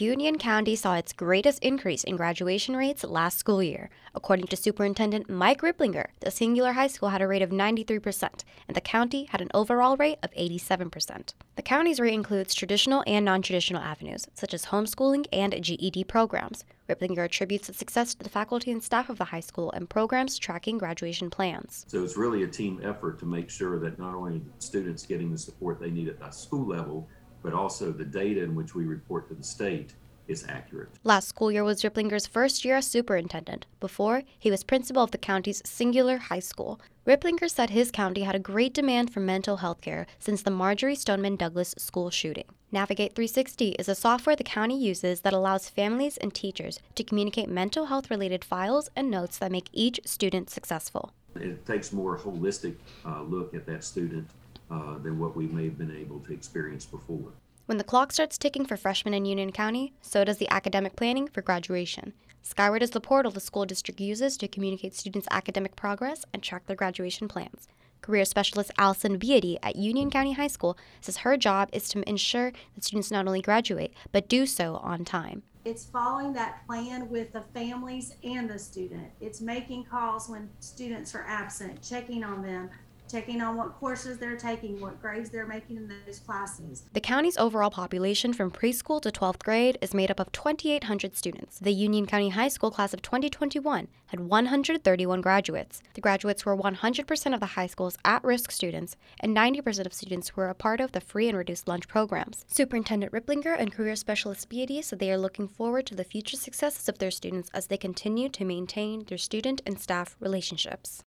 Union County saw its greatest increase in graduation rates last school year. According to Superintendent Mike Riplinger, the singular high school had a rate of 93%, and the county had an overall rate of 87%. The county's rate includes traditional and non traditional avenues, such as homeschooling and GED programs. Riplinger attributes the success to the faculty and staff of the high school and programs tracking graduation plans. So it's really a team effort to make sure that not only students getting the support they need at the school level, but also the data in which we report to the state is accurate. Last school year was Riplinger's first year as superintendent. Before, he was principal of the county's singular high school. Riplinger said his county had a great demand for mental health care since the Marjory Stoneman Douglas school shooting. Navigate 360 is a software the county uses that allows families and teachers to communicate mental health related files and notes that make each student successful. It takes more holistic uh, look at that student uh, than what we may have been able to experience before. When the clock starts ticking for freshmen in Union County, so does the academic planning for graduation. Skyward is the portal the school district uses to communicate students' academic progress and track their graduation plans. Career specialist Allison Beatty at Union County High School says her job is to ensure that students not only graduate, but do so on time. It's following that plan with the families and the student. It's making calls when students are absent, checking on them, checking on what courses they're taking, what grades they're making in those classes. The county's overall population from preschool to 12th grade is made up of 2,800 students. The Union County High School class of 2021 had 131 graduates. The graduates were 100% of the high school's at risk students and 90% of students who were a part of the free and reduced lunch programs. Superintendent Riplinger and career specialist Beatty said they are looking forward to the future successes of their students as they continue to maintain their student and staff relationships.